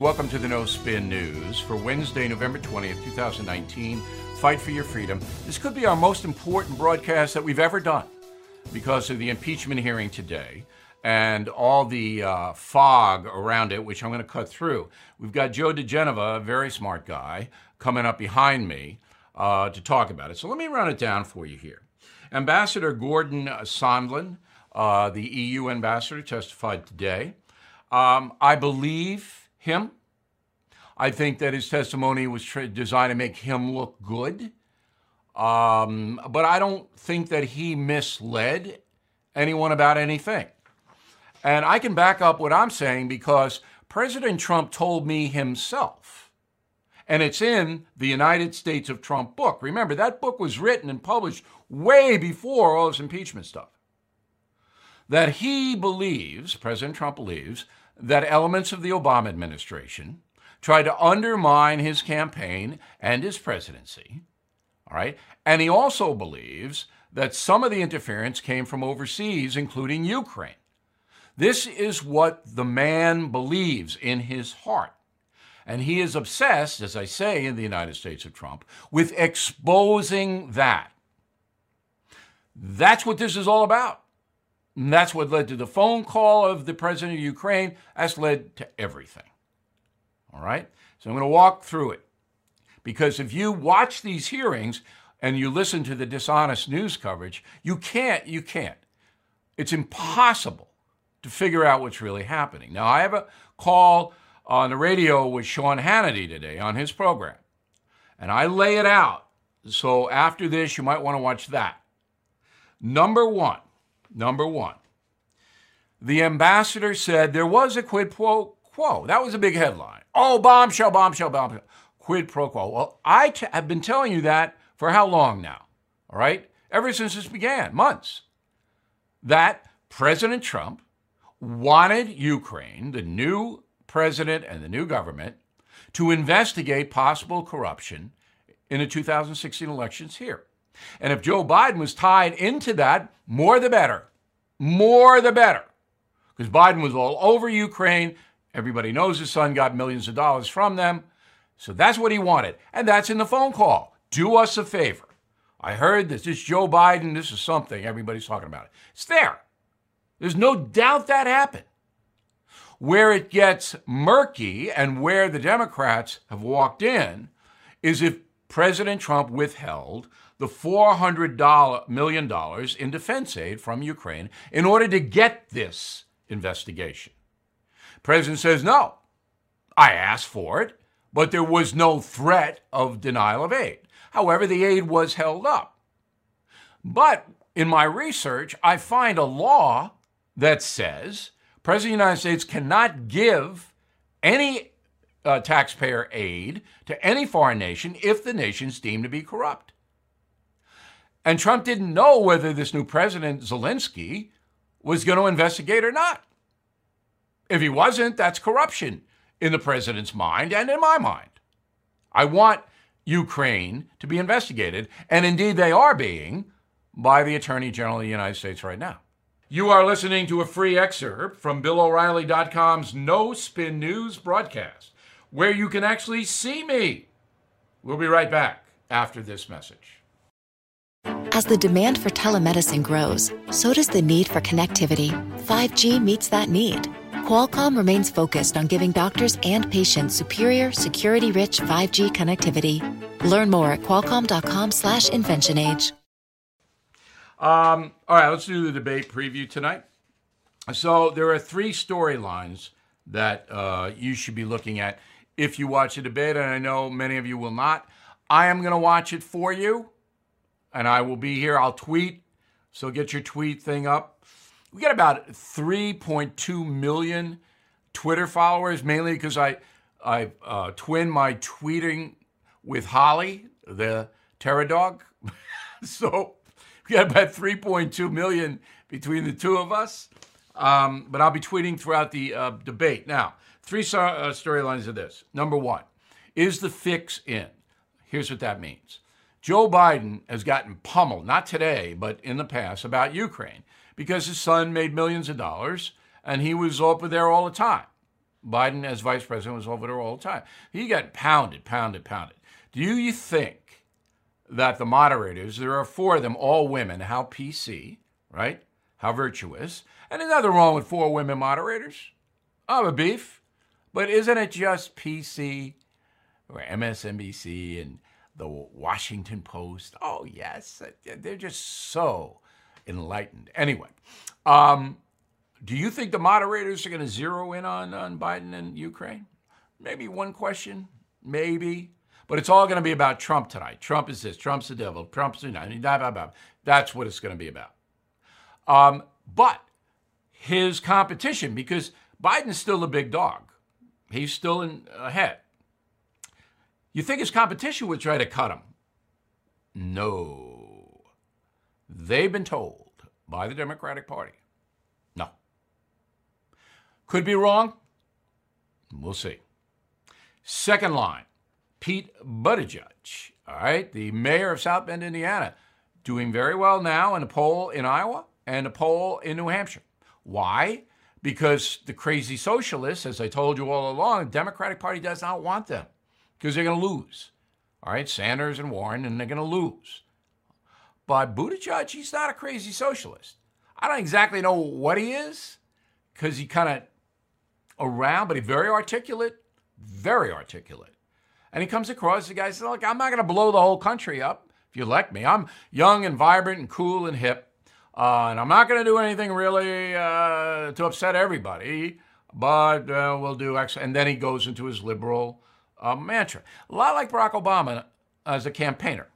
Welcome to the No Spin News for Wednesday, November 20th, 2019. Fight for your freedom. This could be our most important broadcast that we've ever done because of the impeachment hearing today and all the uh, fog around it, which I'm going to cut through. We've got Joe diGenova, a very smart guy, coming up behind me uh, to talk about it. So let me run it down for you here. Ambassador Gordon Sondland, uh, the EU ambassador, testified today. Um, I believe him. I think that his testimony was tra- designed to make him look good. Um, but I don't think that he misled anyone about anything. And I can back up what I'm saying because President Trump told me himself, and it's in the United States of Trump book. Remember, that book was written and published way before all this impeachment stuff. That he believes, President Trump believes, that elements of the Obama administration tried to undermine his campaign and his presidency. All right. And he also believes that some of the interference came from overseas, including Ukraine. This is what the man believes in his heart. And he is obsessed, as I say in the United States of Trump, with exposing that. That's what this is all about. And that's what led to the phone call of the president of Ukraine. That's led to everything. All right? So I'm going to walk through it. Because if you watch these hearings and you listen to the dishonest news coverage, you can't, you can't. It's impossible to figure out what's really happening. Now, I have a call on the radio with Sean Hannity today on his program, and I lay it out. So after this, you might want to watch that. Number one, Number one, the ambassador said there was a quid pro quo. That was a big headline. Oh, bombshell, bombshell, bombshell. Quid pro quo. Well, I t- have been telling you that for how long now? All right? Ever since this began, months. That President Trump wanted Ukraine, the new president and the new government, to investigate possible corruption in the 2016 elections here. And if Joe Biden was tied into that, more the better. More the better. Because Biden was all over Ukraine. Everybody knows his son got millions of dollars from them. So that's what he wanted. And that's in the phone call. Do us a favor. I heard this. This Joe Biden. This is something. Everybody's talking about it. It's there. There's no doubt that happened. Where it gets murky and where the Democrats have walked in is if President Trump withheld the $400 million in defense aid from Ukraine in order to get this investigation. President says, no, I asked for it, but there was no threat of denial of aid. However, the aid was held up. But in my research, I find a law that says President of the United States cannot give any uh, taxpayer aid to any foreign nation if the nation is deemed to be corrupt. And Trump didn't know whether this new president, Zelensky, was going to investigate or not. If he wasn't, that's corruption in the president's mind and in my mind. I want Ukraine to be investigated, and indeed they are being by the Attorney General of the United States right now. You are listening to a free excerpt from BillO'Reilly.com's No Spin News broadcast, where you can actually see me. We'll be right back after this message. As the demand for telemedicine grows, so does the need for connectivity. 5G meets that need. Qualcomm remains focused on giving doctors and patients superior, security-rich 5G connectivity. Learn more at qualcomm.com/slash inventionage. Um, all right, let's do the debate preview tonight. So there are three storylines that uh, you should be looking at if you watch the debate, and I know many of you will not. I am going to watch it for you and I will be here. I'll tweet, so get your tweet thing up. We got about 3.2 million Twitter followers, mainly because I I uh, twin my tweeting with Holly, the terror dog. so we got about 3.2 million between the two of us. Um, but I'll be tweeting throughout the uh, debate. Now, three uh, storylines of this. Number one, is the fix in? Here's what that means. Joe Biden has gotten pummeled, not today, but in the past, about Ukraine because his son made millions of dollars and he was over there all the time. Biden, as vice president, was over there all the time. He got pounded, pounded, pounded. Do you think that the moderators, there are four of them, all women, how PC, right? How virtuous. And there's nothing wrong with four women moderators. I have a beef. But isn't it just PC or MSNBC and the Washington Post? Oh, yes. They're just so enlightened. Anyway, um, do you think the moderators are going to zero in on, on Biden and Ukraine? Maybe one question, maybe. But it's all going to be about Trump tonight. Trump is this, Trump's the devil, Trump's the blah, blah, blah. That's what it's going to be about. Um, but his competition, because Biden's still the big dog, he's still in, ahead. You think his competition would try to cut him? No. They've been told by the Democratic Party. No. Could be wrong. We'll see. Second line Pete Buttigieg, all right, the mayor of South Bend, Indiana, doing very well now in a poll in Iowa and a poll in New Hampshire. Why? Because the crazy socialists, as I told you all along, the Democratic Party does not want them because they're going to lose. All right, Sanders and Warren, and they're going to lose. But Buttigieg, he's not a crazy socialist. I don't exactly know what he is because he kind of around, but he's very articulate, very articulate. And he comes across, the guy says, Look, I'm not going to blow the whole country up if you elect me. I'm young and vibrant and cool and hip. Uh, and I'm not going to do anything really uh, to upset everybody, but uh, we'll do X. And then he goes into his liberal uh, mantra. A lot like Barack Obama as a campaigner.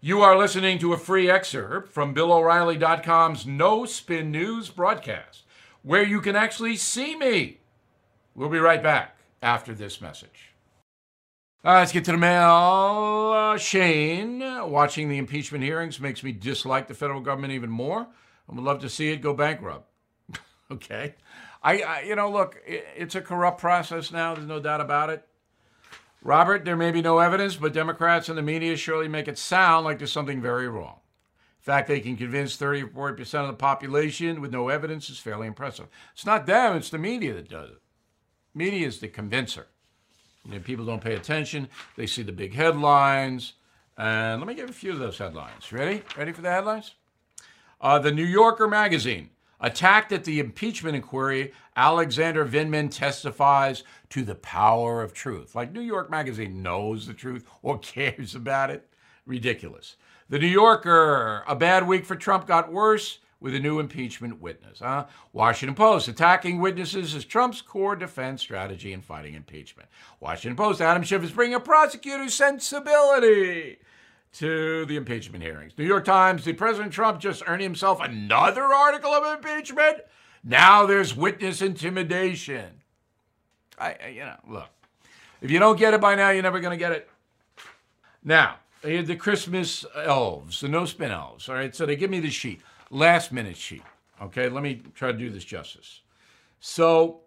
You are listening to a free excerpt from BillO'Reilly.com's No Spin News broadcast, where you can actually see me. We'll be right back after this message. Uh, let's get to the mail. Uh, Shane, watching the impeachment hearings makes me dislike the federal government even more. I would love to see it go bankrupt. okay. I, I, you know, look, it, it's a corrupt process now. There's no doubt about it. Robert, there may be no evidence, but Democrats and the media surely make it sound like there's something very wrong. In fact, they can convince 30 or 40% of the population with no evidence is fairly impressive. It's not them, it's the media that does it. Media is the convincer. People don't pay attention. They see the big headlines. And let me give a few of those headlines. Ready? Ready for the headlines? Uh, the New Yorker magazine. Attacked at the impeachment inquiry, Alexander Vindman testifies to the power of truth. Like New York Magazine knows the truth or cares about it. Ridiculous. The New Yorker, a bad week for Trump got worse with a new impeachment witness. Huh? Washington Post, attacking witnesses is Trump's core defense strategy in fighting impeachment. Washington Post, Adam Schiff is bringing a prosecutor's sensibility to the impeachment hearings. New York Times, did President Trump just earn himself another article of impeachment? Now there's witness intimidation. I, I you know, look, if you don't get it by now, you're never going to get it. Now, the Christmas elves, the no spin elves. All right, so they give me the sheet last minute sheet. Okay, let me try to do this justice. So,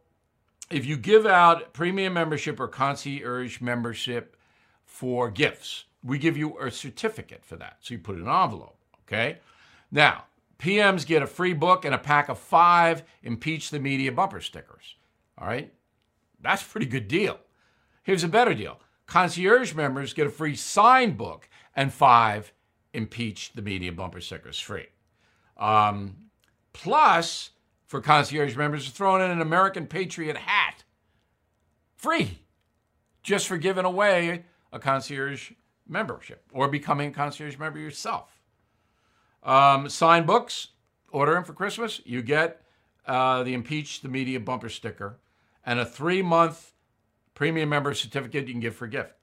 if you give out premium membership or concierge membership for gifts, we give you a certificate for that. So you put it in an envelope. Okay. Now, PMs get a free book and a pack of five impeach the media bumper stickers. All right. That's a pretty good deal. Here's a better deal concierge members get a free signed book and five impeach the media bumper stickers free. Um, plus, for concierge members, throwing in an American Patriot hat. Free. Just for giving away a concierge membership or becoming a concierge member yourself. Um, signed books, order them for Christmas. You get uh, the Impeach the Media bumper sticker and a three month premium member certificate you can give for a gift.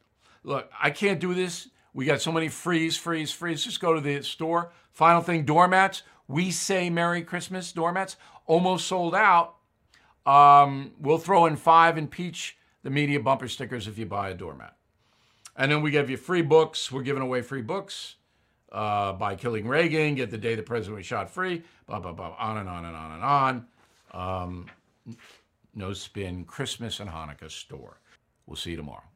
Look, I can't do this. We got so many freeze, freeze, freeze. Just go to the store. Final thing doormats. We Say Merry Christmas doormats, almost sold out. Um, we'll throw in five impeach the media bumper stickers if you buy a doormat. And then we give you free books. We're giving away free books uh, by Killing Reagan, Get the Day the President Was Shot Free, blah, blah, blah, on and on and on and on. Um, no Spin Christmas and Hanukkah store. We'll see you tomorrow.